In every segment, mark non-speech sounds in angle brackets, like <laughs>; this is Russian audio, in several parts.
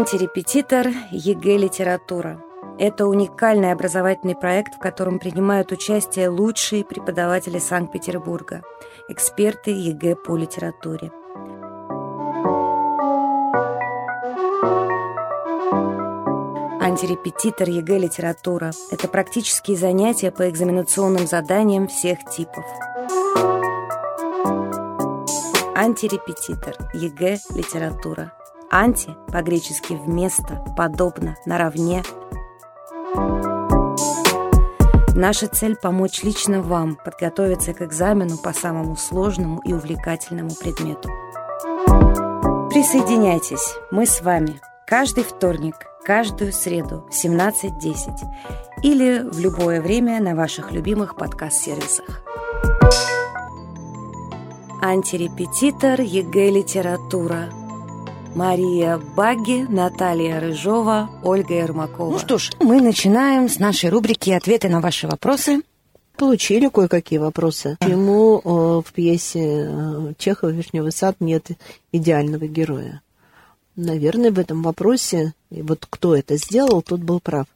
Антирепетитор ЕГЭ «Литература». Это уникальный образовательный проект, в котором принимают участие лучшие преподаватели Санкт-Петербурга, эксперты ЕГЭ по литературе. Антирепетитор ЕГЭ «Литература» – это практические занятия по экзаменационным заданиям всех типов. Антирепетитор ЕГЭ «Литература». Анти по-гречески «вместо», «подобно», «наравне». Наша цель – помочь лично вам подготовиться к экзамену по самому сложному и увлекательному предмету. Присоединяйтесь, мы с вами. Каждый вторник, каждую среду в 17.10 или в любое время на ваших любимых подкаст-сервисах. Антирепетитор ЕГЭ «Литература». Мария Багги, Наталья Рыжова, Ольга Ермакова. Ну что ж, мы начинаем с нашей рубрики «Ответы на ваши вопросы». Получили кое-какие вопросы. Почему э, в пьесе э, Чехова «Вишневый сад» нет идеального героя? Наверное, в этом вопросе, и вот кто это сделал, тот был прав.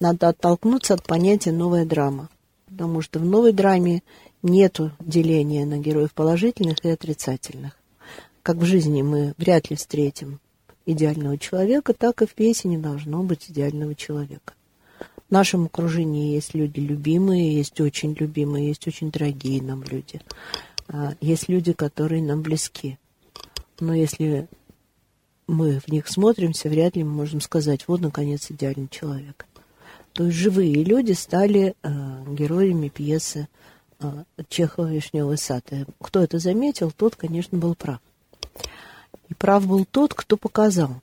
Надо оттолкнуться от понятия «новая драма». Потому что в новой драме нет деления на героев положительных и отрицательных. Как в жизни мы вряд ли встретим идеального человека, так и в пьесе не должно быть идеального человека. В нашем окружении есть люди любимые, есть очень любимые, есть очень дорогие нам люди. А, есть люди, которые нам близки. Но если мы в них смотримся, вряд ли мы можем сказать, вот, наконец, идеальный человек. То есть живые люди стали э, героями пьесы э, Чехова «Вишневый сад». И кто это заметил, тот, конечно, был прав. И прав был тот, кто показал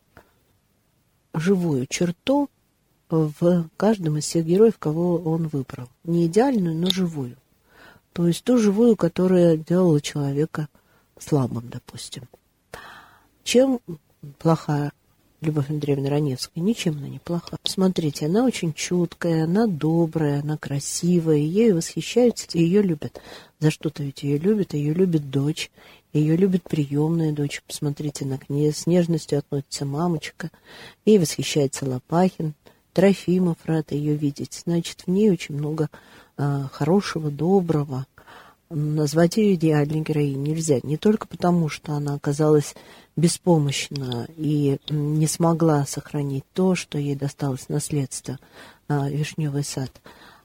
живую черту в каждом из всех героев, кого он выбрал. Не идеальную, но живую. То есть ту живую, которая делала человека слабым, допустим. Чем плохая Любовь Андреевна Раневская, ничем она не плоха. Смотрите, она очень чуткая, она добрая, она красивая, ею восхищаются, ее любят. За что-то ведь ее любят, ее любит дочь, ее любит приемная дочь. Посмотрите, на к ней с нежностью относится мамочка. Ей восхищается Лопахин, Трофимов рад ее видеть. Значит, в ней очень много а, хорошего, доброго, назвать ее идеальной героиней нельзя. Не только потому, что она оказалась беспомощна и не смогла сохранить то, что ей досталось наследство а, «Вишневый сад»,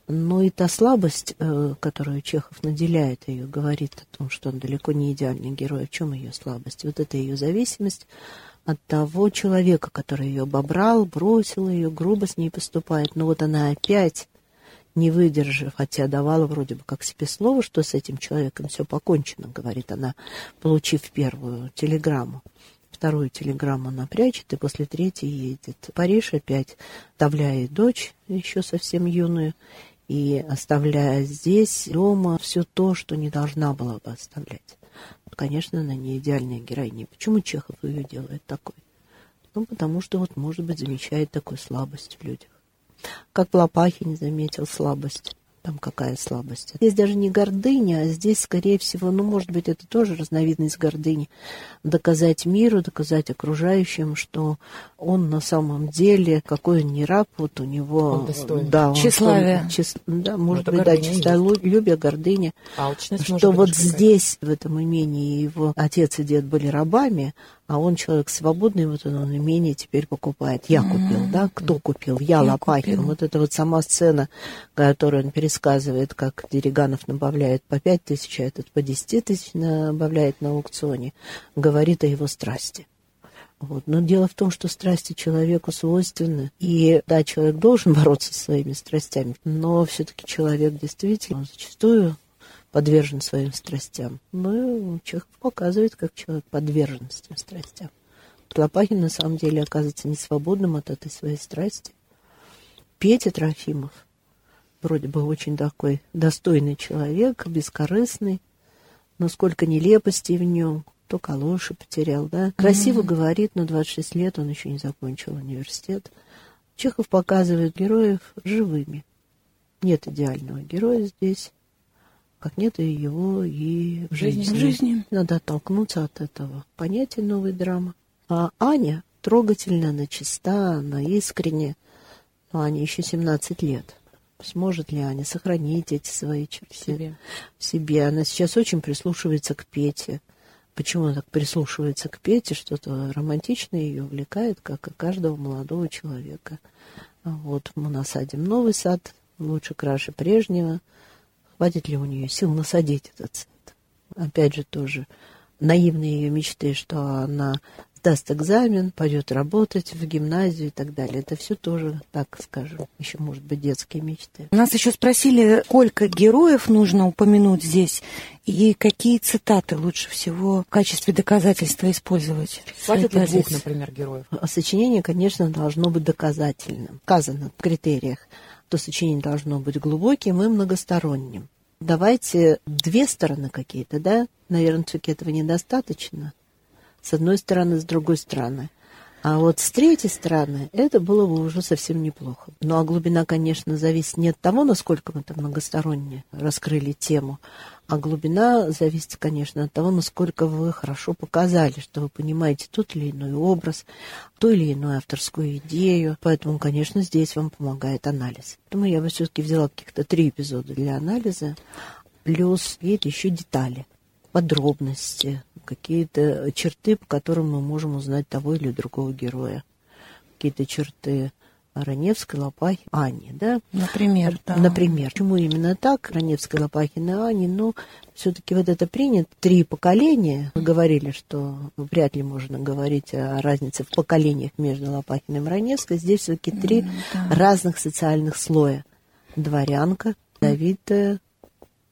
но и та слабость, э, которую Чехов наделяет ее, говорит о том, что он далеко не идеальный герой. В чем ее слабость? Вот это ее зависимость от того человека, который ее обобрал, бросил ее, грубо с ней поступает. Но вот она опять не выдержав, хотя давала вроде бы как себе слово, что с этим человеком все покончено, говорит она, получив первую телеграмму. Вторую телеграмму она прячет, и после третьей едет. В Париж опять оставляет дочь, еще совсем юную, и оставляя здесь, дома, все то, что не должна была бы оставлять. Конечно, она не идеальная героиня. Почему Чехов ее делает такой? Ну, потому что, вот, может быть, замечает такую слабость в людях. Как в Лопахине заметил слабость. Там какая слабость. Здесь даже не гордыня, а здесь, скорее всего, ну, может быть, это тоже разновидность гордыни. Доказать миру, доказать окружающим, что он на самом деле, какой он не раб, вот у него... Он достоин. Да, он, Тщеславие. Чис, да, может быть, да, честолюбие, гордыня. Алчность, что вот быть, здесь, в этом имении, его отец и дед были рабами, а он человек свободный, вот он, он имение теперь покупает. Я купил, mm-hmm. да? Кто купил? Я, Я Лопахин. Купил. Вот это вот сама сцена, которую он пересказывает, как Дериганов набавляет по пять тысяч, а этот по десяти тысяч набавляет на аукционе, говорит о его страсти. Вот. Но дело в том, что страсти человеку свойственны. И да, человек должен бороться со своими страстями, но все-таки человек действительно зачастую подвержен своим страстям. Ну, человек показывает, как человек подвержен этим страстям. Лопахин на самом деле оказывается не свободным от этой своей страсти. Петя Трофимов, вроде бы очень такой достойный человек, бескорыстный, но сколько нелепостей в нем, то калоши потерял, да. Красиво mm-hmm. говорит, но 26 лет он еще не закончил университет. Чехов показывает героев живыми. Нет идеального героя здесь как нет его и в жизни. В жизни. Надо оттолкнуться от этого понятия новой драмы. А Аня трогательна, она чиста, она искренне. Но Ане еще 17 лет. Сможет ли Аня сохранить эти свои черты в себе? В себе. Она сейчас очень прислушивается к Пете. Почему она так прислушивается к Пете? Что-то романтичное ее увлекает, как и каждого молодого человека. Вот мы насадим новый сад, лучше краше прежнего. Хватит ли у нее сил насадить этот сад? Опять же, тоже наивные ее мечты, что она сдаст экзамен, пойдет работать в гимназию и так далее. Это все тоже, так скажем, еще, может быть, детские мечты. Нас еще спросили, сколько героев нужно упомянуть здесь и какие цитаты лучше всего в качестве доказательства использовать. Хватит двух, например, героев? А сочинение, конечно, должно быть доказательным. Сказано в критериях, то сочинение должно быть глубоким и многосторонним. Давайте две стороны какие-то, да? Наверное, все-таки этого недостаточно с одной стороны, с другой стороны. А вот с третьей стороны это было бы уже совсем неплохо. Ну а глубина, конечно, зависит не от того, насколько мы там многосторонне раскрыли тему, а глубина зависит, конечно, от того, насколько вы хорошо показали, что вы понимаете тот или иной образ, ту или иную авторскую идею. Поэтому, конечно, здесь вам помогает анализ. Поэтому я бы все-таки взяла каких-то три эпизода для анализа, плюс какие-то еще детали подробности, какие-то черты, по которым мы можем узнать того или другого героя. Какие-то черты Раневской, Лопахи, Ани, да? Например, да. Например. Почему именно так? Раневская, Лопахина, Ани, ну, все-таки вот это принято. Три поколения. Мы говорили, что вряд ли можно говорить о разнице в поколениях между Лопахиной и Раневской. Здесь все-таки три да. разных социальных слоя. Дворянка, Давида,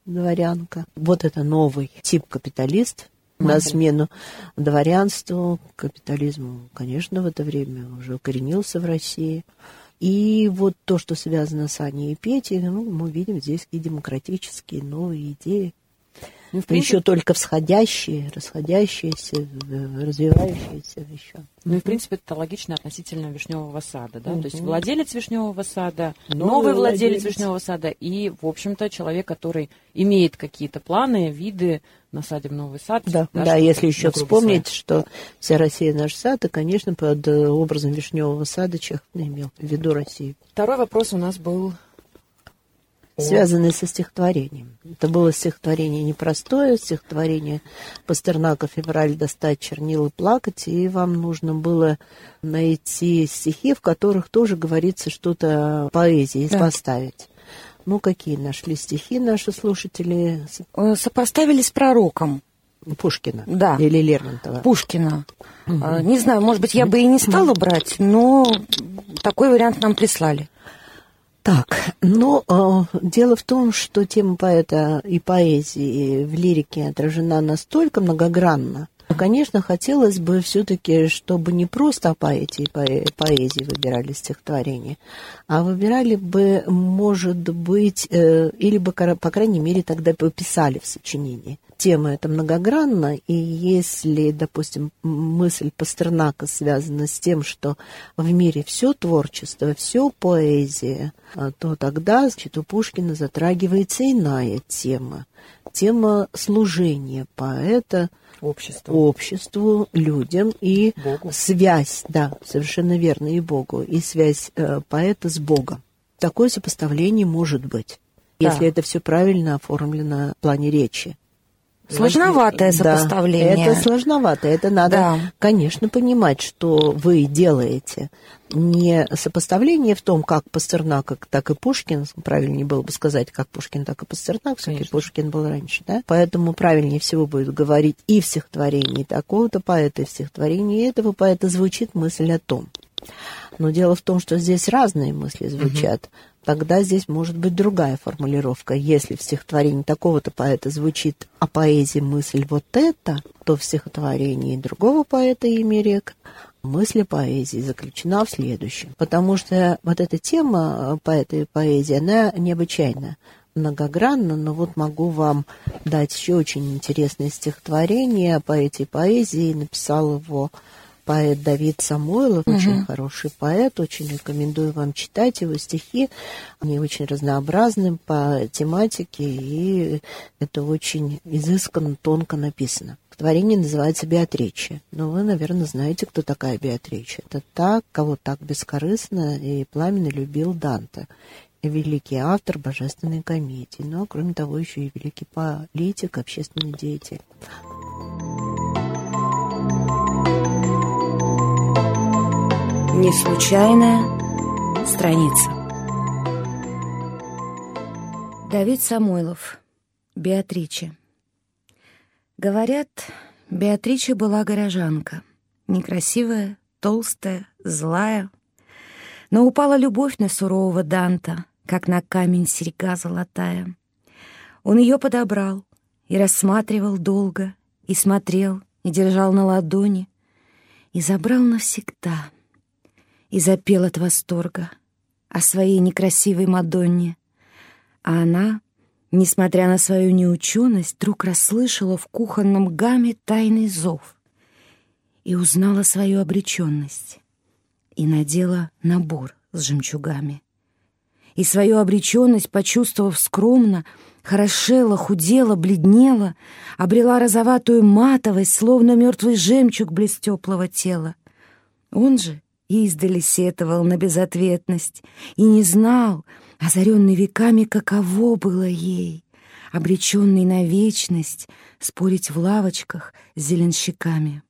дворянка. Вот это новый тип капиталист на смену дворянству, капитализму, конечно, в это время уже укоренился в России. И вот то, что связано с Аней и Петей, ну, мы видим здесь и демократические новые идеи. Ну, принципе... Еще только всходящие, расходящиеся, развивающиеся еще. Ну и, в принципе, это логично относительно вишневого сада, да? Угу. То есть владелец вишневого сада, новый, новый владелец, владелец вишневого сада и, в общем-то, человек, который имеет какие-то планы, виды, насадим новый сад. Да, да, да если еще вспомнить, сад. что вся Россия наш сад, и, конечно, под образом вишневого сада Чехов имел в виду Россию. Второй вопрос у нас был связанные со стихотворением. Это было стихотворение непростое, стихотворение Пастернака «Февраль достать чернил и плакать», и вам нужно было найти стихи, в которых тоже говорится что-то о поэзии, да. поставить. Ну, какие нашли стихи наши слушатели? Э, сопоставили с пророком. Пушкина? Да. Или Лермонтова? Пушкина. Угу. Не знаю, может быть, я бы и не стала брать, но такой вариант нам прислали. Так, но э, дело в том, что тема поэта и поэзии в лирике отражена настолько многогранно, Конечно, хотелось бы все-таки, чтобы не просто о поэте и поэзии выбирали стихотворения, а выбирали бы, может быть, э, или бы, по крайней мере, тогда бы писали в сочинении. Тема эта многогранна, и если, допустим, мысль Пастернака связана с тем, что в мире все творчество, все поэзия, э, то тогда, значит, у Пушкина затрагивается иная тема. Тема служения поэта – обществу, обществу людям и Богу. связь, да, совершенно верно, и Богу, и связь э, поэта с Богом. Такое сопоставление может быть, да. если это все правильно оформлено в плане речи. Сложноватое сопоставление. Да, это сложновато. Это надо, да. конечно, понимать, что вы делаете. Не сопоставление в том, как Пастернак, так и Пушкин, правильнее было бы сказать, как Пушкин, так и Пастернак, все-таки Пушкин был раньше, да? Поэтому правильнее всего будет говорить и в стихотворении такого-то поэта, и в стихотворении этого поэта звучит мысль о том. Но дело в том, что здесь разные мысли звучат. Угу тогда здесь может быть другая формулировка. Если в стихотворении такого-то поэта звучит о поэзии мысль вот это, то в стихотворении другого поэта Емерек мысль поэзии заключена в следующем. Потому что вот эта тема поэта и поэзии, она необычайна многогранна, но вот могу вам дать еще очень интересное стихотворение о поэте поэзии. Написал его поэт Давид Самойлов, угу. очень хороший поэт, очень рекомендую вам читать его стихи. Они очень разнообразны по тематике, и это очень изысканно, тонко написано. стихотворение называется «Беатриче». Но вы, наверное, знаете, кто такая Беатриче. Это та, кого так бескорыстно и пламенно любил Данте. Великий автор божественной комедии. Но, кроме того, еще и великий политик, общественный деятель. Не случайная страница. Давид Самойлов. Беатриче. Говорят, Беатриче была горожанка. Некрасивая, толстая, злая. Но упала любовь на сурового Данта, как на камень серьга золотая. Он ее подобрал и рассматривал долго, и смотрел, и держал на ладони, и забрал навсегда — и запел от восторга о своей некрасивой Мадонне. А она, несмотря на свою неученость, вдруг расслышала в кухонном гамме тайный зов и узнала свою обреченность и надела набор с жемчугами. И свою обреченность, почувствовав скромно, хорошела, худела, бледнела, обрела розоватую матовость, словно мертвый жемчуг близ теплого тела. Он же издали сетовал на безответность и не знал, озаренный веками, каково было ей, обреченный на вечность, спорить в лавочках с зеленщиками.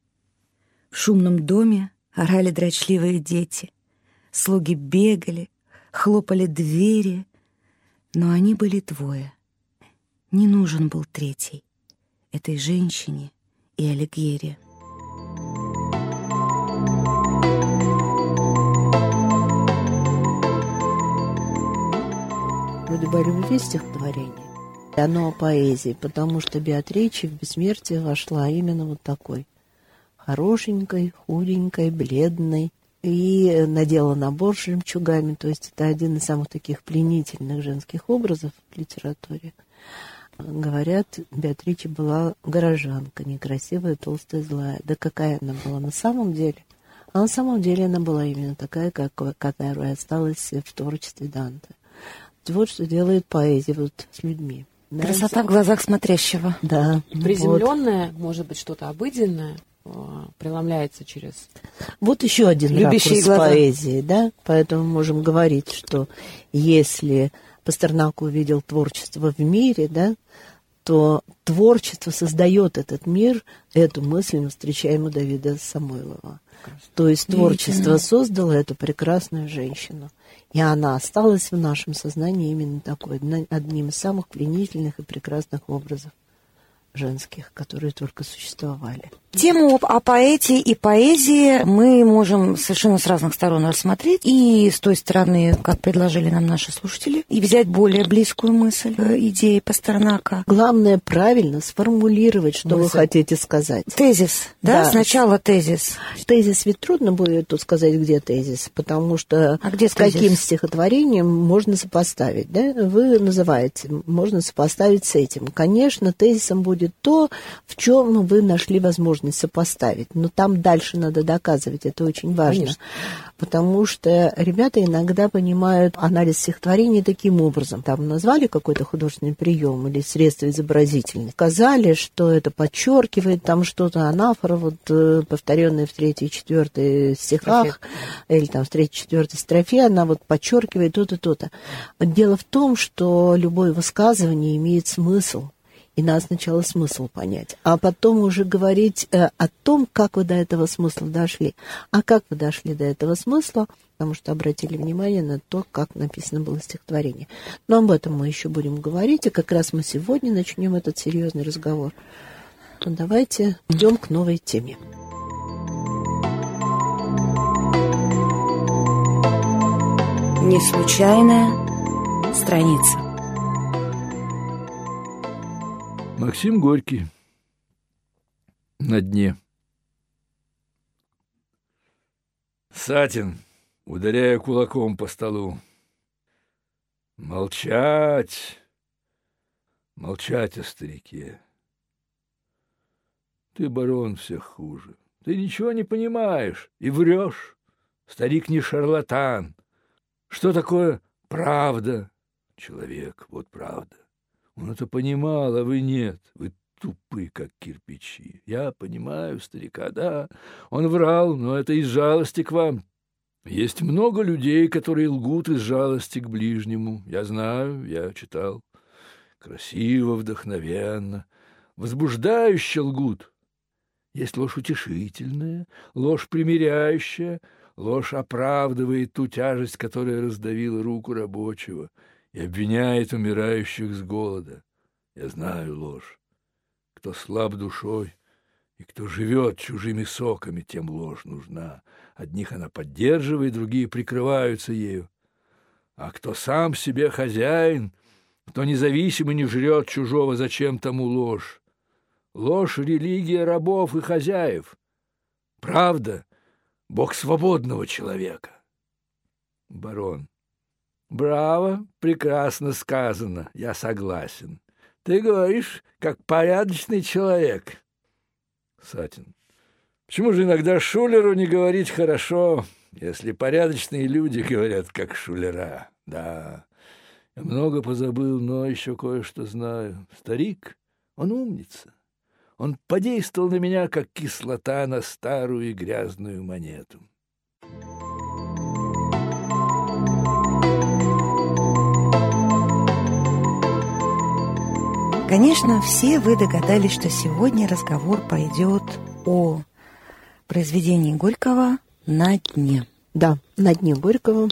В шумном доме орали дрочливые дети, слуги бегали, хлопали двери, но они были двое. Не нужен был третий, этой женщине и Алигьере. Любви стихотворение. Оно о поэзии, потому что Беатриче в бессмертие вошла именно вот такой. Хорошенькой, худенькой, бледной. И надела набор с жемчугами. То есть это один из самых таких пленительных женских образов в литературе. Говорят, Беатриче была горожанка, некрасивая, толстая, злая. Да какая она была на самом деле? А на самом деле она была именно такая, как, которая осталась в творчестве Данте. Вот что делает поэзия вот с людьми. Да? Красота в глазах смотрящего. Да. Приземленное, вот. может быть, что-то обыденное а, преломляется через... Вот еще один Любящие ракурс глаза. поэзии, да? Поэтому можем говорить, что если Пастернак увидел творчество в мире, да, то творчество создает этот мир, эту мысль мы встречаем у Давида Самойлова. То есть творчество создало эту прекрасную женщину. И она осталась в нашем сознании именно такой, одним из самых пленительных и прекрасных образов женских, которые только существовали. Тему о поэте и поэзии мы можем совершенно с разных сторон рассмотреть. И с той стороны, как предложили нам наши слушатели, и взять более близкую мысль э, идеи Пастернака. Главное правильно сформулировать, что мысль. вы хотите сказать. Тезис, да? да? Сначала тезис. Тезис ведь трудно будет тут сказать, где тезис, потому что а где с тезис? каким стихотворением можно сопоставить, да? Вы называете, можно сопоставить с этим. Конечно, тезисом будет то, в чем вы нашли возможность возможность сопоставить. Но там дальше надо доказывать, это очень важно. Конечно. Потому что ребята иногда понимают анализ стихотворения таким образом. Там назвали какой-то художественный прием или средство изобразительное. Сказали, что это подчеркивает там что-то, анафора, вот э, повторенная в третьей и четвертой стихах, Строфе. или там в третьей и четвертой строфе, она вот подчеркивает то-то, то-то. Дело в том, что любое высказывание имеет смысл и надо сначала смысл понять, а потом уже говорить э, о том, как вы до этого смысла дошли. А как вы дошли до этого смысла, потому что обратили внимание на то, как написано было стихотворение. Но об этом мы еще будем говорить, и как раз мы сегодня начнем этот серьезный разговор. Ну, давайте идем к новой теме. Не случайная страница. Максим Горький на дне. Сатин, ударяя кулаком по столу. Молчать, молчать о старике. Ты, барон, всех хуже. Ты ничего не понимаешь и врешь. Старик не шарлатан. Что такое правда? Человек, вот правда. Он это понимал, а вы нет. Вы тупы, как кирпичи. Я понимаю старика, да, он врал, но это из жалости к вам. Есть много людей, которые лгут из жалости к ближнему. Я знаю, я читал. Красиво, вдохновенно, возбуждающе лгут. Есть ложь утешительная, ложь примиряющая, ложь оправдывает ту тяжесть, которая раздавила руку рабочего и обвиняет умирающих с голода. Я знаю ложь. Кто слаб душой и кто живет чужими соками, тем ложь нужна. Одних она поддерживает, другие прикрываются ею. А кто сам себе хозяин, кто независимо не жрет чужого, зачем тому ложь? Ложь — религия рабов и хозяев. Правда — бог свободного человека. Барон. Браво, прекрасно сказано, я согласен. Ты говоришь, как порядочный человек. Сатин. Почему же иногда шулеру не говорить хорошо, если порядочные люди говорят, как шулера? Да, я много позабыл, но еще кое-что знаю. Старик, он умница. Он подействовал на меня, как кислота на старую и грязную монету. Конечно, все вы догадались, что сегодня разговор пойдет о произведении Горького «На дне». Да, «На дне Горького».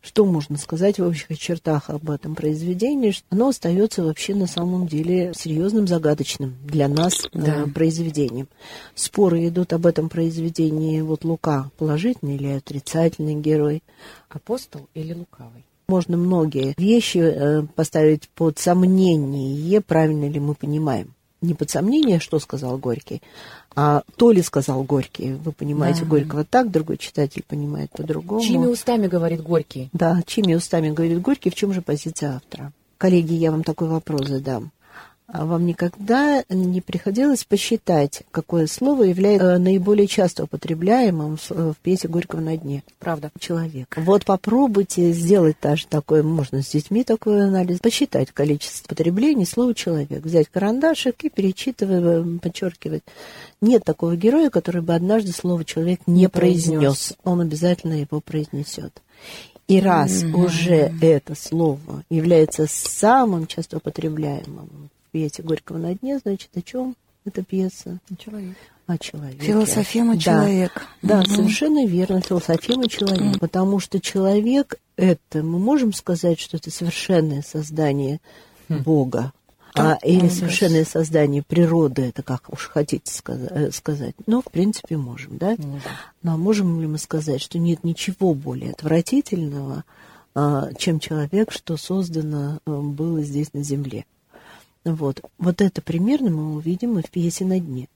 Что можно сказать в общих чертах об этом произведении? Оно остается вообще на самом деле серьезным, загадочным для нас э, да. э, произведением. Споры идут об этом произведении. Вот Лука положительный или отрицательный герой? Апостол или лукавый? Можно многие вещи э, поставить под сомнение, правильно ли мы понимаем. Не под сомнение, что сказал Горький, а то ли сказал Горький. Вы понимаете да. Горького так, другой читатель понимает по-другому. Чьими устами говорит Горький? Да, чьими устами говорит Горький, в чем же позиция автора? Коллеги, я вам такой вопрос задам. А вам никогда не приходилось посчитать, какое слово является э, наиболее часто употребляемым в пьесе Горького на дне? Правда. Человек. Вот попробуйте сделать даже такое, можно с детьми такой анализ, посчитать количество употреблений слова «человек». Взять карандашик и перечитывать, э, подчеркивать. Нет такого героя, который бы однажды слово «человек» не, не произнес. произнес. Он обязательно его произнесет. И раз mm-hmm. уже это слово является самым часто употребляемым пьесе Горького на дне, значит, о чем эта пьеса? Человек. О человеке. Философема да. человек. Да, угу. совершенно верно, философема человек. Угу. Потому что человек это, мы можем сказать, что это совершенное создание хм. Бога. А, или совершенное создание природы, это как уж хотите э, сказать. Но, в принципе, можем, да? Можем. Но можем ли мы сказать, что нет ничего более отвратительного, а, чем человек, что создано э, было здесь на Земле? Вот. вот это примерно мы увидим и в пьесе «На дне».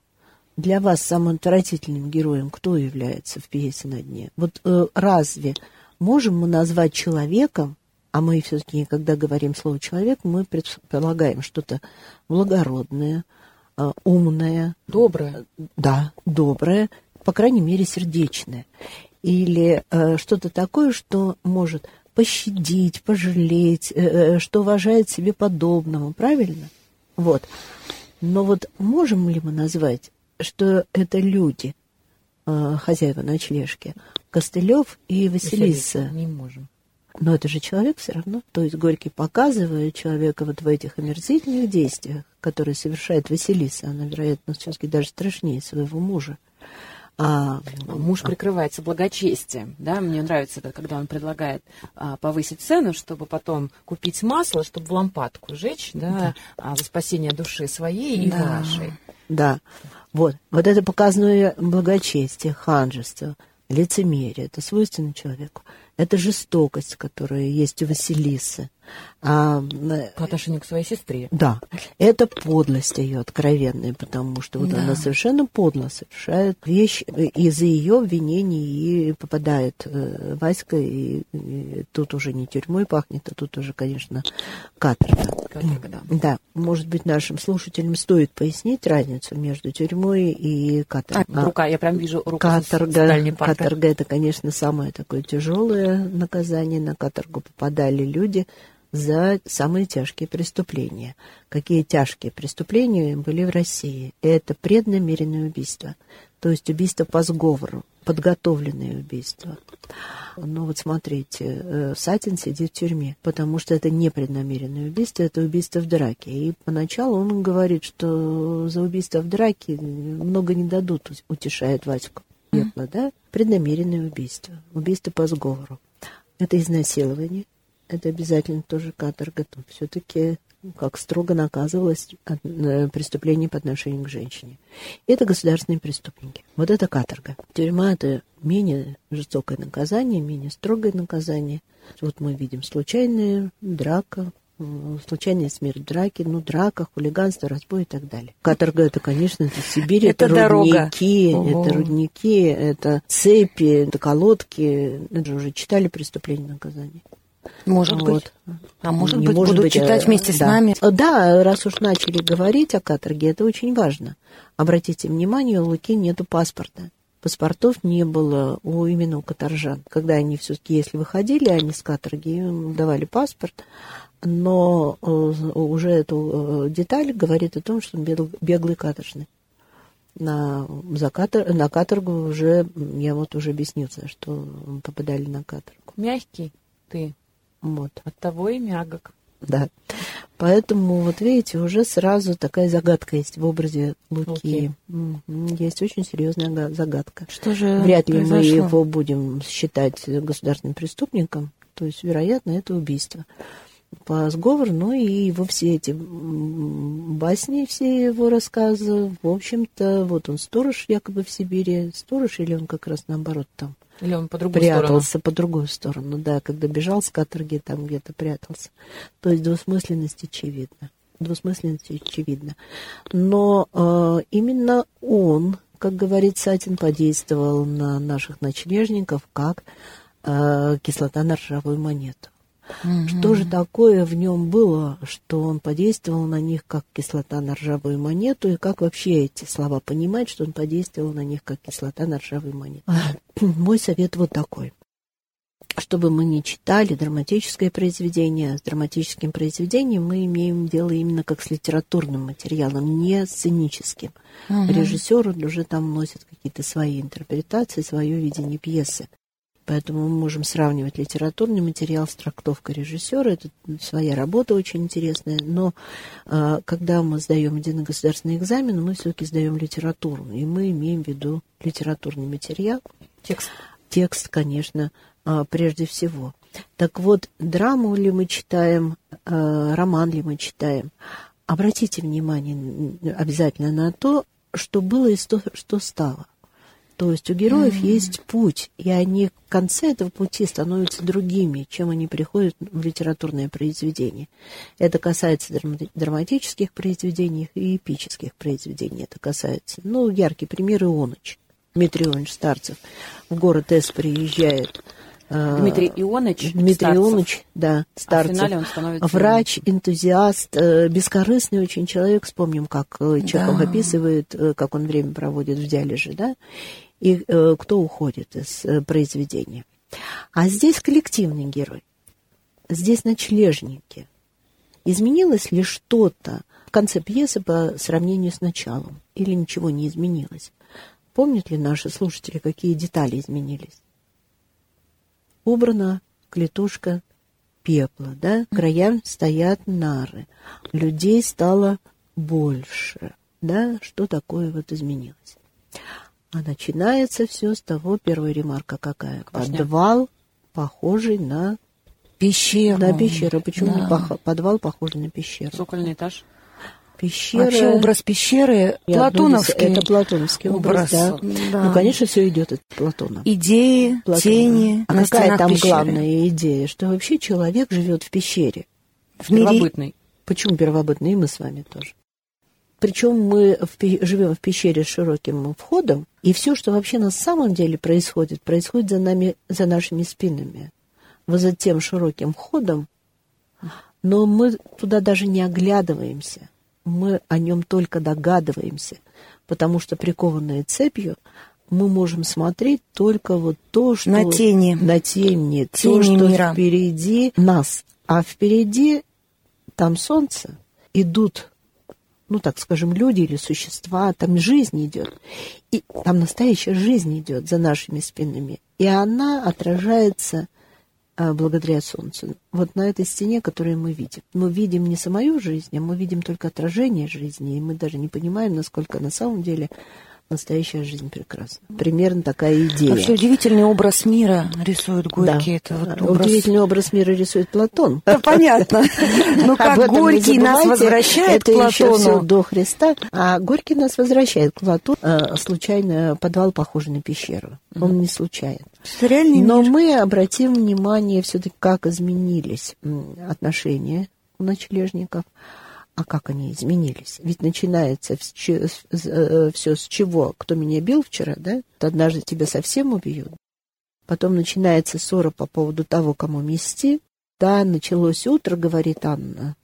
Для вас самым отвратительным героем кто является в пьесе «На дне»? Вот э, разве можем мы назвать человеком, а мы все-таки, когда говорим слово «человек», мы предполагаем что-то благородное, э, умное. Доброе. Да, доброе, по крайней мере, сердечное. Или э, что-то такое, что может пощадить, пожалеть, э, э, что уважает себе подобного, правильно? Вот. Но вот можем ли мы назвать, что это люди, э, хозяева ночлежки, Костылев и Василиса? Василиса? Не можем. Но это же человек все равно. То есть Горький показывает человека вот в этих омерзительных действиях, которые совершает Василиса. Она, вероятно, все-таки даже страшнее своего мужа. А, муж прикрывается благочестием, да, мне нравится это, когда он предлагает а, повысить цену, чтобы потом купить масло, чтобы в лампадку жечь, да, да. А, за спасение души своей и да. вашей. Да, вот, вот это показное благочестие, ханжество, лицемерие, это свойственно человеку. Это жестокость, которая есть у Василисы. А, По отношению к своей сестре. Да. Это подлость ее откровенная, потому что вот да. она совершенно подло совершает вещь из-за ее обвинений и попадает э, Васька, и, и тут уже не тюрьмой пахнет, а тут уже, конечно, каторга. Каторга, да. Да. Может быть, нашим слушателям стоит пояснить разницу между тюрьмой и каторгой. А, рука, я прям вижу руку каторга, Каторга это, конечно, самое такое тяжелое наказание. На каторгу попадали люди, за самые тяжкие преступления. Какие тяжкие преступления были в России? Это преднамеренное убийство, то есть убийство по сговору, подготовленное убийство. Ну вот смотрите, э, Сатин сидит в тюрьме, потому что это не преднамеренное убийство, это убийство в драке. И поначалу он говорит, что за убийство в драке много не дадут, утешает Ваську. Mm. да? Преднамеренное убийство, убийство по сговору. Это изнасилование, это обязательно тоже каторга. Все-таки как строго наказывалось э, преступление по отношению к женщине. Это государственные преступники. Вот это каторга. Тюрьма — это менее жестокое наказание, менее строгое наказание. Вот мы видим случайная драка, случайная смерть в драке, ну, драка, хулиганство, разбой и так далее. Каторга это, конечно, это Сибирь, это, это рудники, это рудники, это цепи, это колодки. Это же уже читали преступление наказания. Может вот. быть. А может быть, может будут быть, читать э, вместе да. с нами. Да, раз уж начали говорить о каторге, это очень важно. Обратите внимание, у Луки нету паспорта. Паспортов не было у именно у каторжан. Когда они все-таки, если выходили, они с каторги, им давали паспорт, но э, уже эту э, деталь говорит о том, что он беглый каторжный. На, за катор, на каторгу уже, я вот уже объяснился, что попадали на каторгу. Мягкий ты. Вот. От того и мягок. Да. Поэтому, вот видите, уже сразу такая загадка есть в образе Луки. Okay. Есть очень серьезная загадка. Что же Вряд ли произошло? мы его будем считать государственным преступником. То есть, вероятно, это убийство по сговору, ну и его все эти басни, все его рассказы, в общем-то, вот он сторож якобы в Сибири, сторож или он как раз наоборот там или он по другую прятался сторону? по другую сторону, да, когда бежал с каторги, там где-то прятался. То есть двусмысленность очевидна. Двусмысленность очевидна. Но э, именно он, как говорит Сатин, подействовал на наших ночлежников как э, кислота на ржавую монету. Угу. Что же такое в нем было, что он подействовал на них как кислота на ржавую монету, и как вообще эти слова понимать, что он подействовал на них как кислота на ржавую монету? <clears throat> Мой совет вот такой. Чтобы мы не читали драматическое произведение, с драматическим произведением мы имеем дело именно как с литературным материалом, не сценическим. Угу. Режиссер уже там вносит какие-то свои интерпретации, свое видение пьесы. Поэтому мы можем сравнивать литературный материал с трактовкой режиссера. Это своя работа очень интересная. Но а, когда мы сдаем один государственный экзамен, мы все-таки сдаем литературу. И мы имеем в виду литературный материал. Текст. Текст, конечно, а, прежде всего. Так вот, драму ли мы читаем, а, роман ли мы читаем, обратите внимание обязательно на то, что было и то, что стало. То есть у героев mm-hmm. есть путь, и они в конце этого пути становятся другими, чем они приходят в литературное произведение. Это касается драматических произведений и эпических произведений. Это касается, ну, яркий пример Ионыч. Дмитрий Ионыч Старцев в город Эс приезжает. А, Дмитрий Ионыч Дмитрий Старцев. Ионыч, да, Старцев. А он становится... Врач, энтузиаст, э, бескорыстный очень человек. Вспомним, как э, Чехов да. описывает, э, как он время проводит в диалиже, да и э, кто уходит из э, произведения. А здесь коллективный герой. Здесь ночлежники. Изменилось ли что-то в конце пьесы по сравнению с началом? Или ничего не изменилось? Помнят ли наши слушатели, какие детали изменились? Убрана клетушка пепла, да? Краям стоят нары. Людей стало больше, да? Что такое вот изменилось? А начинается все с того, первая ремарка какая? Квашня. Подвал, похожий на пещеру. На пещеру. Почему да. не пох... подвал похожий на пещеру? Цокольный этаж. Пещера. Вообще образ пещеры Я платоновский. Это платоновский образ, образ да. да. Ну, конечно, все идет от Платона. Идеи, Платона. тени. А какая там пещеры? главная идея? Что вообще человек живет в пещере. В мире... Первобытный. Почему первобытный? И мы с вами тоже. Причем мы в, живем в пещере с широким входом, и все, что вообще на самом деле происходит, происходит за нами, за нашими спинами, вот за тем широким входом, но мы туда даже не оглядываемся, мы о нем только догадываемся, потому что прикованные цепью мы можем смотреть только вот то, что... На тени. На тени. тени то, что мира. впереди нас А впереди там солнце, идут, ну так скажем, люди или существа, там жизнь идет. И там настоящая жизнь идет за нашими спинами. И она отражается а, благодаря солнцу. Вот на этой стене, которую мы видим. Мы видим не самую жизнь, а мы видим только отражение жизни, и мы даже не понимаем, насколько на самом деле настоящая жизнь прекрасна. Примерно такая идея. Вообще удивительный образ мира рисует Горький. Да. Это вот образ... Удивительный образ мира рисует Платон. Да, понятно. <laughs> Ну, как Горький нас возвращает к Платону. До Христа. А Горький нас возвращает к Платону. А, случайно подвал похожий на пещеру. Он не случайен. Но мы обратим внимание все-таки, как изменились отношения у ночлежников а как они изменились? Ведь начинается все с чего? Кто меня бил вчера, да? То однажды тебя совсем убьют. Потом начинается ссора по поводу того, кому мести. Да, началось утро, говорит Анна.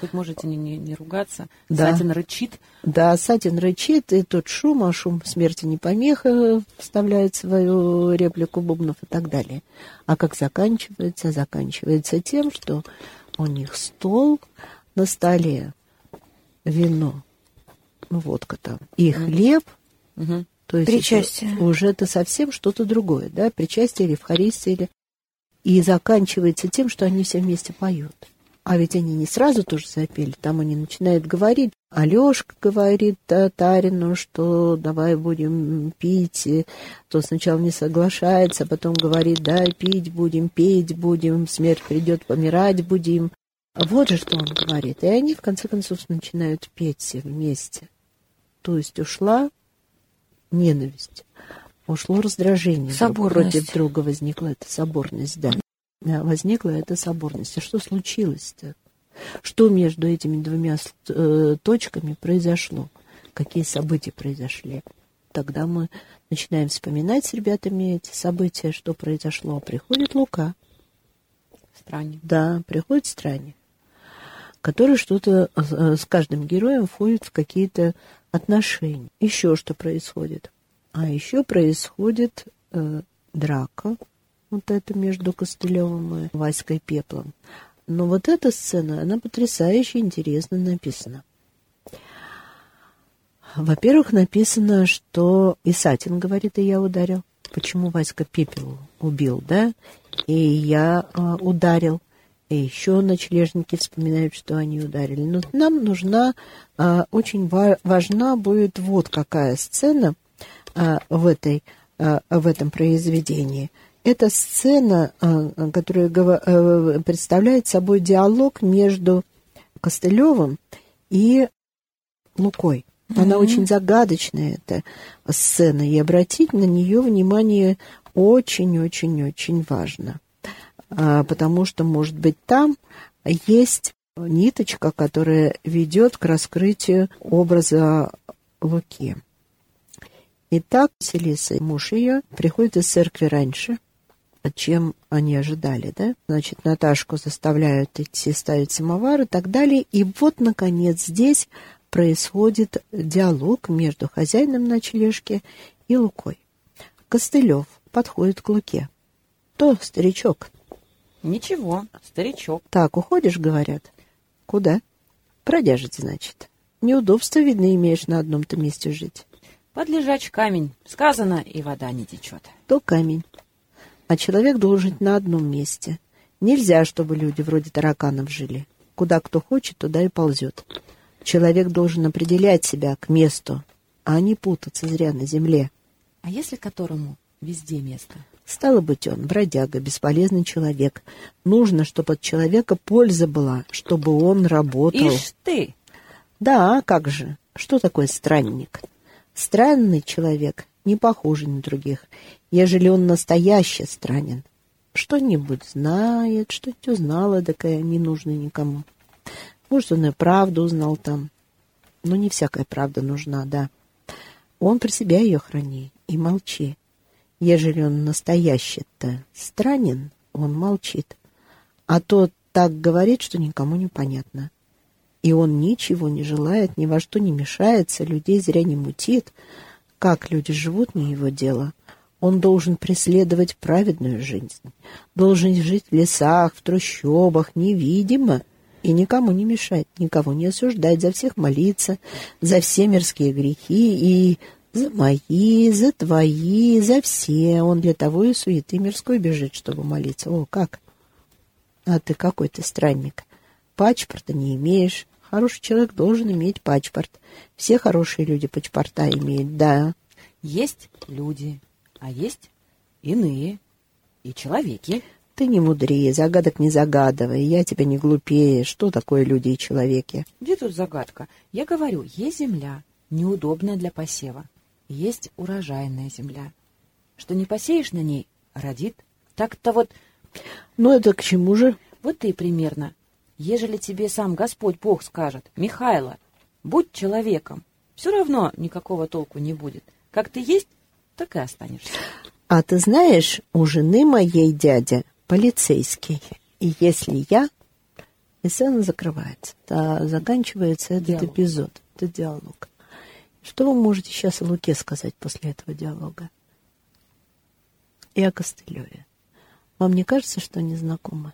Хоть можете не, не, не ругаться. Да. Сатин рычит. Да, Сатин рычит, и тот шум, а шум смерти не помеха, вставляет свою реплику Бубнов и так далее. А как заканчивается? Заканчивается тем, что у них стол, на столе вино, водка там, и хлеб, угу. то есть Причастие. уже это совсем что-то другое, да, причастие или Евхаристия, или... и заканчивается тем, что они все вместе поют. А ведь они не сразу тоже запели, там они начинают говорить. Алешка говорит Татарину, что давай будем пить. То сначала не соглашается, а потом говорит, да, пить будем, петь будем, смерть придет, помирать будем. Вот же что он говорит. И они, в конце концов, начинают петь все вместе. То есть ушла ненависть, ушло раздражение. Соборность. Против друга возникла эта соборность, да. Возникла эта соборность. А что случилось-то? Что между этими двумя э, точками произошло? Какие события произошли? Тогда мы начинаем вспоминать с ребятами эти события, что произошло. Приходит Лука. Странник. Да, приходит странник который что-то э, с каждым героем входит в какие-то отношения. Еще что происходит? А еще происходит э, драка, вот это между Костылевым и Васькой Пеплом. Но вот эта сцена, она потрясающе интересно написана. Во-первых, написано, что Исатин говорит, и я ударил. Почему Васька Пепел убил, да? И я э, ударил. И еще ночлежники вспоминают, что они ударили. Но нам нужна, а, очень ва- важна будет вот какая сцена а, в, этой, а, в этом произведении. Это сцена, а, которая а, представляет собой диалог между Костылевым и Лукой. Она mm-hmm. очень загадочная, эта сцена, и обратить на нее внимание очень-очень-очень важно. А, потому что, может быть, там есть ниточка, которая ведет к раскрытию образа Луки. Итак, Селиса, муж ее, приходит из церкви раньше, чем они ожидали, да? Значит, Наташку заставляют идти ставить самовар и так далее. И вот, наконец, здесь происходит диалог между хозяином ночлежки и Лукой. Костылев подходит к Луке. То, старичок, Ничего, старичок. Так, уходишь, говорят. Куда? Продяжить, значит. Неудобства, видно, имеешь на одном-то месте жить. Под лежач камень. Сказано, и вода не течет. То камень. А человек должен жить на одном месте. Нельзя, чтобы люди вроде тараканов жили. Куда кто хочет, туда и ползет. Человек должен определять себя к месту, а не путаться зря на земле. А если которому везде место? Стало быть, он бродяга, бесполезный человек. Нужно, чтобы от человека польза была, чтобы он работал. Ишь ты! Да, как же. Что такое странник? Странный человек, не похожий на других, ежели он настоящий странен. Что-нибудь знает, что-нибудь узнала, такая не нужна никому. Может, он и правду узнал там. Но не всякая правда нужна, да. Он при себя ее храни и молчи. Ежели он настоящий-то странен, он молчит. А тот так говорит, что никому не понятно. И он ничего не желает, ни во что не мешается, людей зря не мутит. Как люди живут, не его дело. Он должен преследовать праведную жизнь, должен жить в лесах, в трущобах, невидимо, и никому не мешать, никого не осуждать, за всех молиться, за все мирские грехи и за мои, за твои, за все. Он для того и суеты мирской бежит, чтобы молиться. О, как? А ты какой то странник. Пачпорта не имеешь. Хороший человек должен иметь пачпорт. Все хорошие люди пачпорта имеют, да. Есть люди, а есть иные и человеки. Ты не мудрее, загадок не загадывай, я тебя не глупее. Что такое люди и человеки? Где тут загадка? Я говорю, есть земля, неудобная для посева. Есть урожайная земля. Что не посеешь на ней, родит. Так-то вот... Ну, это к чему же? Вот ты примерно. Ежели тебе сам Господь Бог скажет, Михайло, будь человеком, все равно никакого толку не будет. Как ты есть, так и останешься. А ты знаешь, у жены моей дядя полицейский. И если я... И сцена закрывается. Да, заканчивается этот диалог. эпизод, этот диалог. Что вы можете сейчас о Луке сказать после этого диалога? И о Костылеве. Вам не кажется, что они знакомы?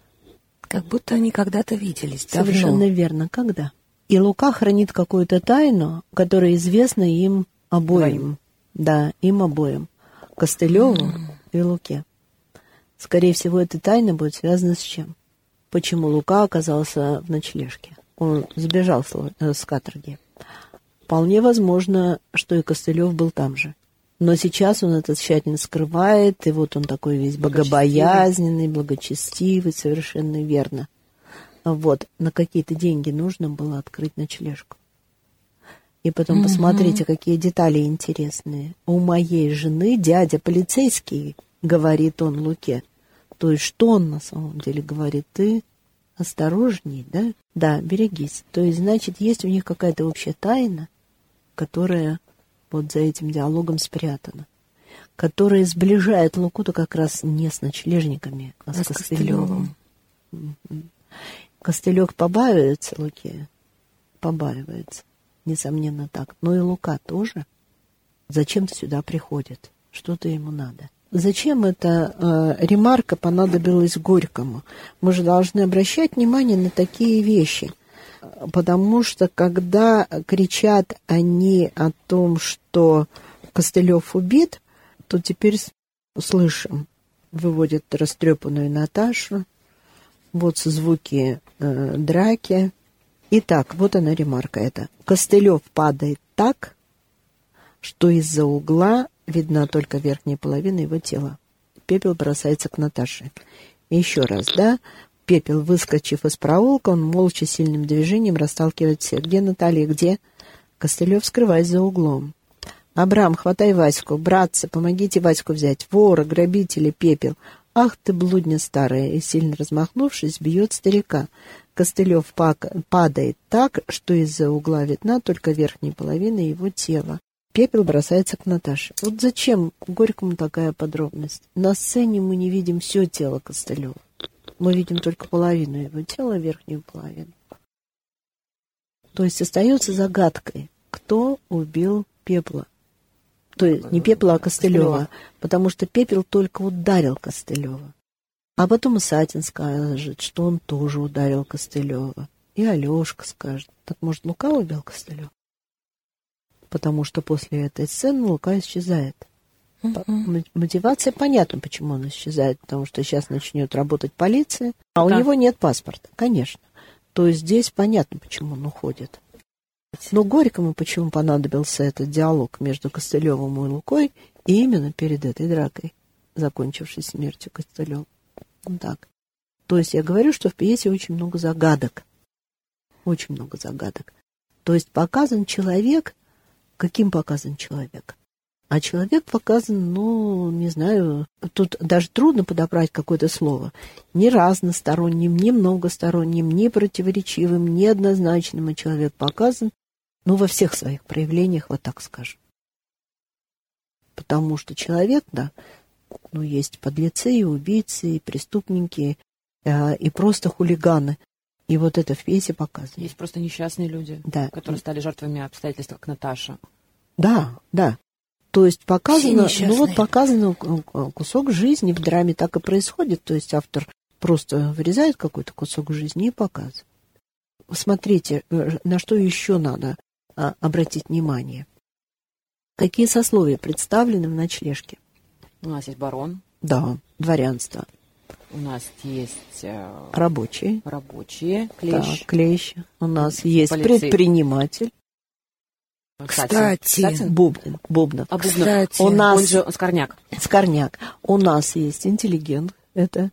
Как будто они когда-то виделись. Совершенно давно. верно. Когда? И Лука хранит какую-то тайну, которая известна им обоим. Двоим. Да, им обоим. Костылеву mm. и Луке. Скорее всего, эта тайна будет связана с чем? Почему Лука оказался в ночлежке? Он сбежал с, э, с каторги. Вполне возможно, что и Костылев был там же. Но сейчас он это тщательно скрывает, и вот он такой весь богобоязненный, благочестивый, совершенно верно. Вот, на какие-то деньги нужно было открыть ночлежку. И потом угу. посмотрите, какие детали интересные. У моей жены дядя полицейский, говорит он Луке. То есть что он на самом деле говорит? Ты осторожней, да? Да, берегись. То есть, значит, есть у них какая-то общая тайна, которая вот за этим диалогом спрятана, которая сближает Лукуту как раз не с ночлежниками, а, а с Костылевым. Костылек побаивается Луке? Побаивается, несомненно так. Но и Лука тоже. Зачем-то сюда приходит, что-то ему надо. Зачем эта э, ремарка понадобилась Горькому? Мы же должны обращать внимание на такие вещи. Потому что когда кричат они о том, что Костылев убит, то теперь слышим, выводят растрепанную Наташу, вот звуки э, драки. Итак, вот она ремарка эта. Костылев падает так, что из-за угла видна только верхняя половина его тела. Пепел бросается к Наташе. Еще раз, да? Пепел, выскочив из проулка, он молча сильным движением расталкивает всех. Где Наталья, где? Костылев скрывается за углом. «Абрам, хватай Ваську! Братцы, помогите Ваську взять! Вора, грабители, пепел! Ах ты, блудня старая!» И, сильно размахнувшись, бьет старика. Костылев падает так, что из-за угла видна только верхняя половина его тела. Пепел бросается к Наташе. Вот зачем Горькому такая подробность? На сцене мы не видим все тело Костылева. Мы видим только половину его тела, верхнюю половину. То есть остается загадкой, кто убил Пепла. То есть не Пепла, а Костылева, потому что Пепел только ударил Костылева. А потом и Сатин скажет, что он тоже ударил Костылева. И Алешка скажет. Так может, Лука убил Костылева? потому что после этой сцены Лука исчезает. Uh-huh. Мотивация понятна, почему он исчезает, потому что сейчас начнет работать полиция, а да. у него нет паспорта, конечно. То есть здесь понятно, почему он уходит. Но Горькому почему понадобился этот диалог между Костылевым и Лукой именно перед этой дракой, закончившей смертью Костылева. Так. То есть я говорю, что в пьесе очень много загадок. Очень много загадок. То есть показан человек, каким показан человек. А человек показан, ну, не знаю, тут даже трудно подобрать какое-то слово. Не разносторонним, не многосторонним, не противоречивым, не однозначным, а человек показан, ну, во всех своих проявлениях, вот так скажем. Потому что человек, да, ну, есть подлецы и убийцы, и преступники, э, и просто хулиганы. И вот это в пьесе показано. Есть просто несчастные люди, да. которые стали жертвами обстоятельств, как Наташа. Да, да. То есть показано, ну вот показано э, кусок жизни в драме так и происходит. То есть автор просто вырезает какой-то кусок жизни и показывает. Смотрите, э, на что еще надо а, обратить внимание. Какие сословия представлены в ночлежке? У нас есть барон, Да, дворянство, у нас есть э, рабочие, рабочие, клещ. клещ. У нас есть Полицей. предприниматель, Кстати. Сатин? Бубнин, Бубнов, А Бубнов, Кстати, У нас- он же Скорняк. Скорняк. У нас есть интеллигент, это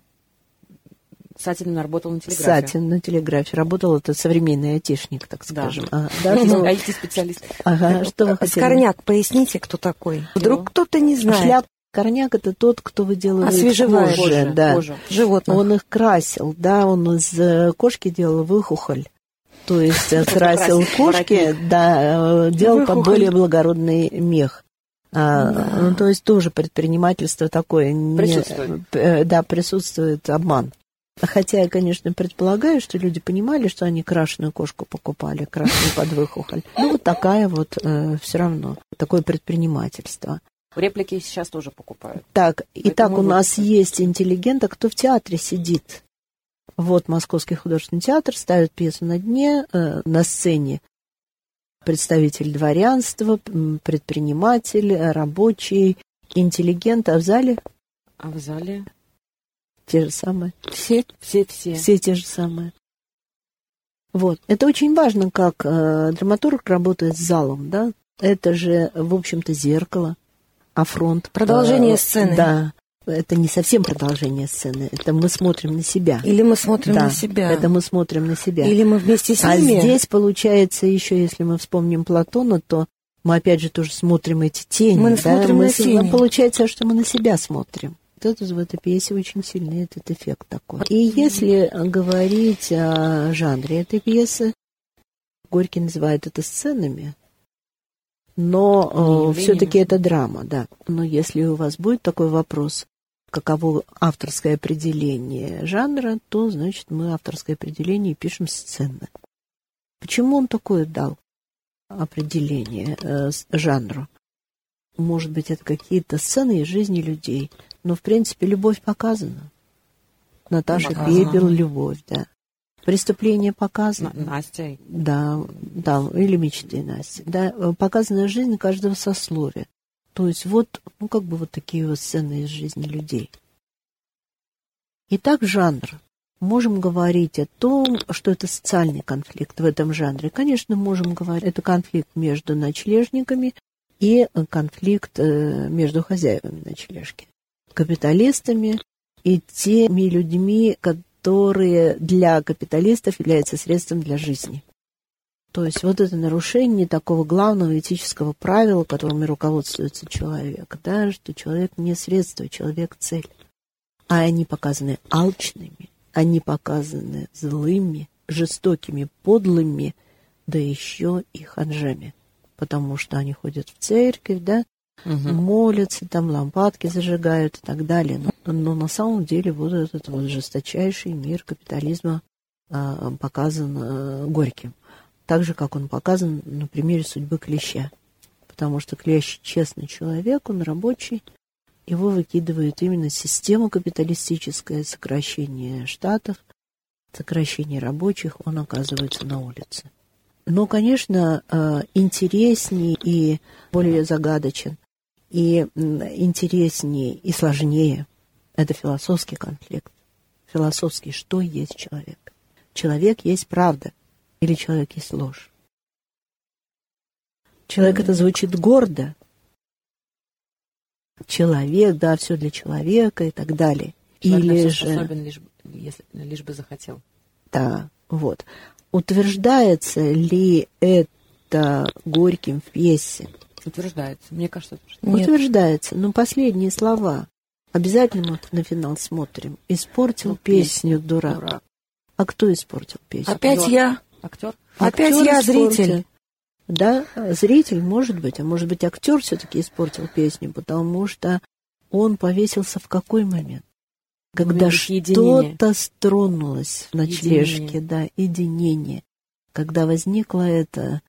Сатин работал на телеграфе. Сатин на телеграфе. Работал это современный айтишник, так Да. скажем. <laughs> Да, IT-специалист. <laughs> ага, что вы хотели? Скорняк, поясните, кто такой. Вдруг кто-то не знает. Шляп Корняк это тот, кто выделывает Освежевает кожи, Кожа, да. кожа. Животных. Он их красил, да, он из э, кошки делал выхухоль. То есть э, красил красил кошки, да, э, делал под более благородный мех. А, Да. ну, то есть тоже предпринимательство такое. не- Присутствует. э, да, присутствует обман. Хотя я, конечно, предполагаю, что люди понимали, что они крашеную кошку покупали, крашеную под выхухоль. Ну, вот такая вот все равно, такое предпринимательство. Реплики сейчас тоже покупают. Так, итак, у нас есть интеллигент, а кто в театре сидит? Вот Московский художественный театр ставит пьесу на дне, э, на сцене представитель дворянства, предприниматель, э, рабочий, интеллигент, а в зале А в зале те же самые, Все все-все. все те же самые. Вот. Это очень важно, как э, драматург работает с залом, да? Это же, в общем-то, зеркало, а фронт... Продолжение э, сцены. Да. Это не совсем продолжение сцены, это мы смотрим на себя. Или мы смотрим да, на себя. это мы смотрим на себя. Или мы вместе с а ними. здесь, получается, еще если мы вспомним Платона, то мы опять же тоже смотрим эти тени. Мы да? смотрим мы на тени. Получается, что мы на себя смотрим. Вот это в этой пьесе очень сильный этот эффект такой. И если говорить о жанре этой пьесы, Горький называет это сценами, но явлениями. все-таки это драма, да. Но если у вас будет такой вопрос, каково авторское определение жанра, то, значит, мы авторское определение пишем сцены. Почему он такое дал определение э, жанру? Может быть, это какие-то сцены из жизни людей, но, в принципе, любовь показана. Наташа Показана. Пепел, любовь, да. Преступление На- показано. Настя. Да, да, или мечты Насти. Да, э, показана жизнь каждого сословия. То есть вот, ну, как бы вот такие вот сцены из жизни людей. Итак, жанр. Можем говорить о том, что это социальный конфликт в этом жанре. Конечно, можем говорить, это конфликт между ночлежниками и э, конфликт э, между хозяевами ночлежки. Капиталистами и теми людьми, которые для капиталистов являются средством для жизни. То есть вот это нарушение такого главного этического правила, которым руководствуется человек, да, что человек не средство, человек цель. А они показаны алчными, они показаны злыми, жестокими, подлыми, да еще и ханжами. Потому что они ходят в церковь, да, молятся, там лампадки зажигают и так далее. Но, но на самом деле вот этот вот жесточайший мир капитализма а, показан а, Горьким. Так же, как он показан на примере судьбы Клеща. Потому что Клещ честный человек, он рабочий, его выкидывает именно система капиталистическая, сокращение штатов, сокращение рабочих, он оказывается на улице. Но, конечно, э, интереснее и более загадочен, и интереснее и сложнее это философский конфликт. Философский, что есть человек? Человек есть правда или человек есть ложь? Человек это звучит гордо. Человек, да, все для человека и так далее. Человек на Или же... способен, лишь, бы- если, лишь бы захотел. Да, вот. Утверждается ли это Горьким в пьесе? Утверждается. Мне кажется, утверждается. Нет. Утверждается. Но последние слова. Обязательно мы на финал смотрим. Испортил Ну, песню, песню, дурак. дурак. А кто испортил песню? Опять Актер. я. Актер? Опять Актер я испортил. зритель. Да, зритель, может быть, а может быть, актер все-таки испортил песню, потому что он повесился в какой момент? Когда что-то стронулось в ночлежке, Единение. да, единение. Когда возникло это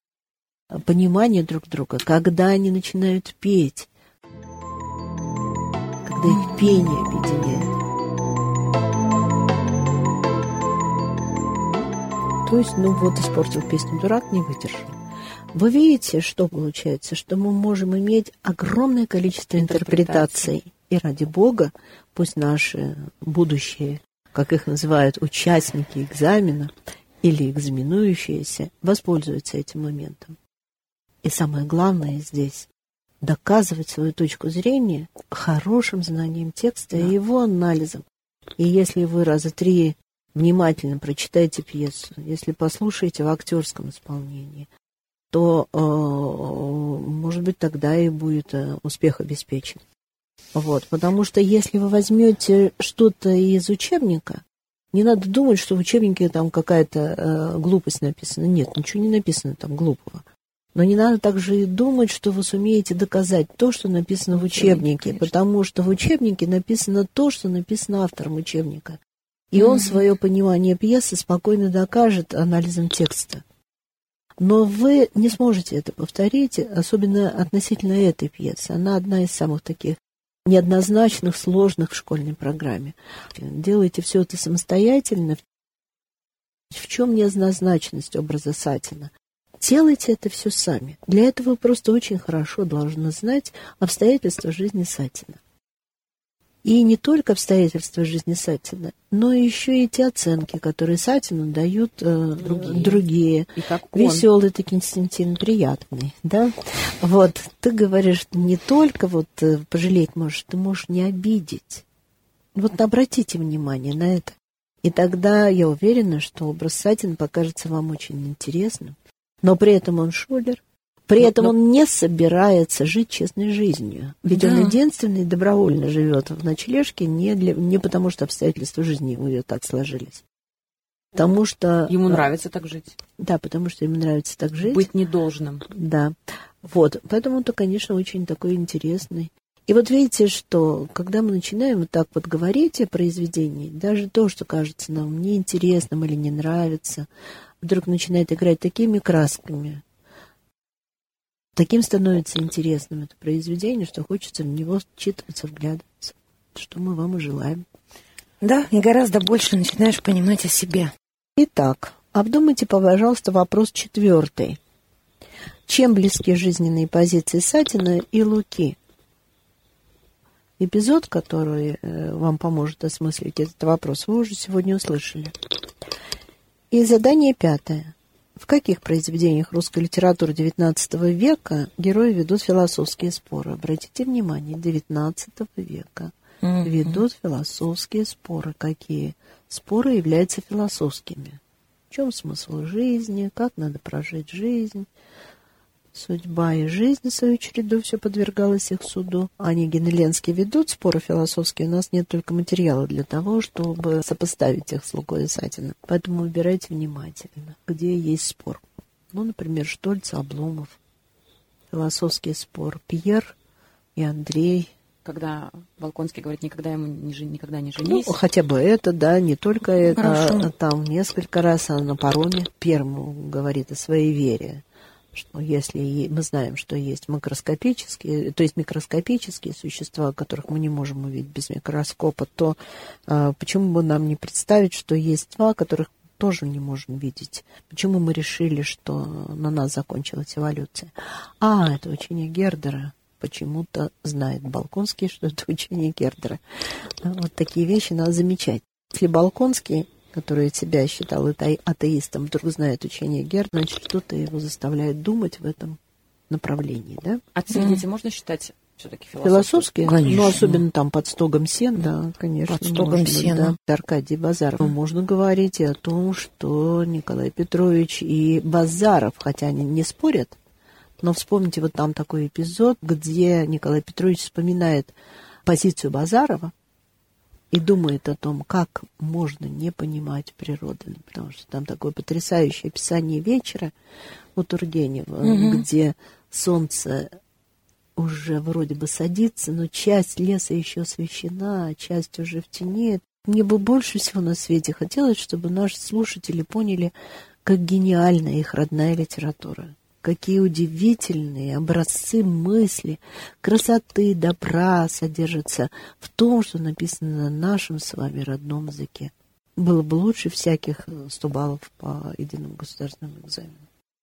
понимание друг друга, когда они начинают петь, когда их пение объединяет. То есть, ну вот испортил песню «Дурак», не выдержал. Вы видите, что получается? Что мы можем иметь огромное количество интерпретаций. И ради Бога, пусть наши будущие, как их называют, участники экзамена или экзаменующиеся, воспользуются этим моментом. И самое главное здесь – доказывать свою точку зрения хорошим знанием текста да. и его анализом. И если вы раза три внимательно прочитаете пьесу, если послушаете в актерском исполнении, то, э, может быть, тогда и будет э, успех обеспечен. Вот, потому что если вы возьмете что-то из учебника, не надо думать, что в учебнике там какая-то э, глупость написана. Нет, ничего не написано там глупого. Но не надо также и думать, что вы сумеете доказать то, что написано в учебнике, Конечно. потому что в учебнике написано то, что написано автором учебника. И он свое понимание пьесы спокойно докажет анализом текста. Но вы не сможете это повторить, особенно относительно этой пьесы. Она одна из самых таких неоднозначных, сложных в школьной программе. Делайте все это самостоятельно. В чем неоднозначность образа Сатина? Делайте это все сами. Для этого вы просто очень хорошо должны знать обстоятельства жизни Сатина. И не только обстоятельства жизни Сатина, но еще и те оценки, которые Сатину дают э, другие. другие. И как он. Веселый ты, Константин, приятный, да? Вот, ты говоришь, не только вот э, пожалеть можешь, ты можешь не обидеть. Вот обратите внимание на это. И тогда я уверена, что образ Сатина покажется вам очень интересным. Но при этом он шулер, при этом но... он не собирается жить честной жизнью. Ведь да. он единственный добровольно живет в ночлежке не, для, не потому, что обстоятельства жизни у него так сложились. Потому что... Ему нравится так жить. Да, потому что ему нравится так жить. Быть недолжным. Да. Вот. Поэтому он-то, конечно, очень такой интересный. И вот видите, что когда мы начинаем вот так вот говорить о произведении, даже то, что кажется нам неинтересным или не нравится, вдруг начинает играть такими красками, Таким становится интересным это произведение, что хочется в него читаться, вглядываться. Что мы вам и желаем. Да, и гораздо больше начинаешь понимать о себе. Итак, обдумайте, пожалуйста, вопрос четвертый. Чем близки жизненные позиции Сатина и Луки? Эпизод, который э, вам поможет осмыслить этот вопрос, вы уже сегодня услышали. И задание пятое. В каких произведениях русской литературы XIX века герои ведут философские споры? Обратите внимание, XIX века ведут философские споры. Какие споры являются философскими? В чем смысл жизни? Как надо прожить жизнь? Судьба и жизнь, в свою череду, все подвергалось их суду. Онегин и Ленский ведут споры философские. У нас нет только материала для того, чтобы сопоставить их с Лукой и. Поэтому выбирайте внимательно, где есть спор. Ну, например, Штольц, Обломов. Философский спор. Пьер и Андрей. Когда Волконский говорит, никогда ему не, жен... никогда не женись. Ну, хотя бы это, да, не только это. Хорошо. А, там несколько раз она на пароме первому говорит о своей вере что если мы знаем, что есть макроскопические, то есть микроскопические существа, которых мы не можем увидеть без микроскопа, то а, почему бы нам не представить, что есть два, которых тоже не можем видеть. Почему мы решили, что на нас закончилась эволюция? А, это учение Гердера. Почему-то знает Балконский, что это <laughs> учение Гердера. Вот такие вещи надо замечать. Если Балконский который себя считал атеистом, вдруг знает учение Герда, значит, что-то его заставляет думать в этом направлении, да? А цивилити mm. можно считать все-таки философские? Конечно. Ну, особенно там под стогом сен, да, конечно. Под стогом сена. Да. Аркадий Базаров. Можно говорить и о том, что Николай Петрович и Базаров, хотя они не спорят, но вспомните вот там такой эпизод, где Николай Петрович вспоминает позицию Базарова, и думает о том, как можно не понимать природы, потому что там такое потрясающее описание вечера у Тургенева, угу. где солнце уже вроде бы садится, но часть леса еще освещена, а часть уже в тени. Мне бы больше всего на свете хотелось, чтобы наши слушатели поняли, как гениальна их родная литература. Какие удивительные образцы мысли, красоты, добра содержатся в том, что написано на нашем с вами родном языке. Было бы лучше всяких 100 баллов по единому государственному экзамену.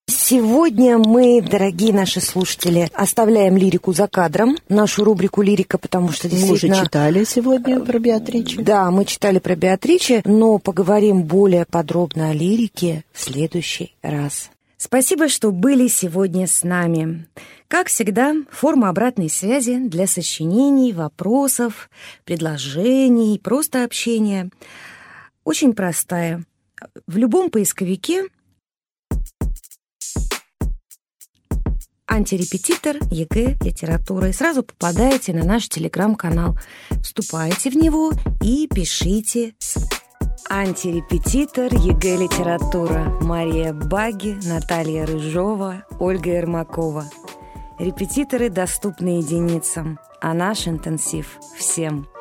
Сегодня мы, дорогие наши слушатели, оставляем лирику за кадром, нашу рубрику «Лирика», потому что действительно... Мы уже читали сегодня про Беатриче. Да, мы читали про Беатриче, но поговорим более подробно о лирике в следующий раз. Спасибо, что были сегодня с нами. Как всегда, форма обратной связи для сочинений, вопросов, предложений, просто общения очень простая. В любом поисковике антирепетитор ЕГЭ литература. И сразу попадаете на наш телеграм-канал. Вступайте в него и пишите Антирепетитор ЕГЭ литература. Мария Баги, Наталья Рыжова, Ольга Ермакова. Репетиторы доступны единицам, а наш интенсив всем –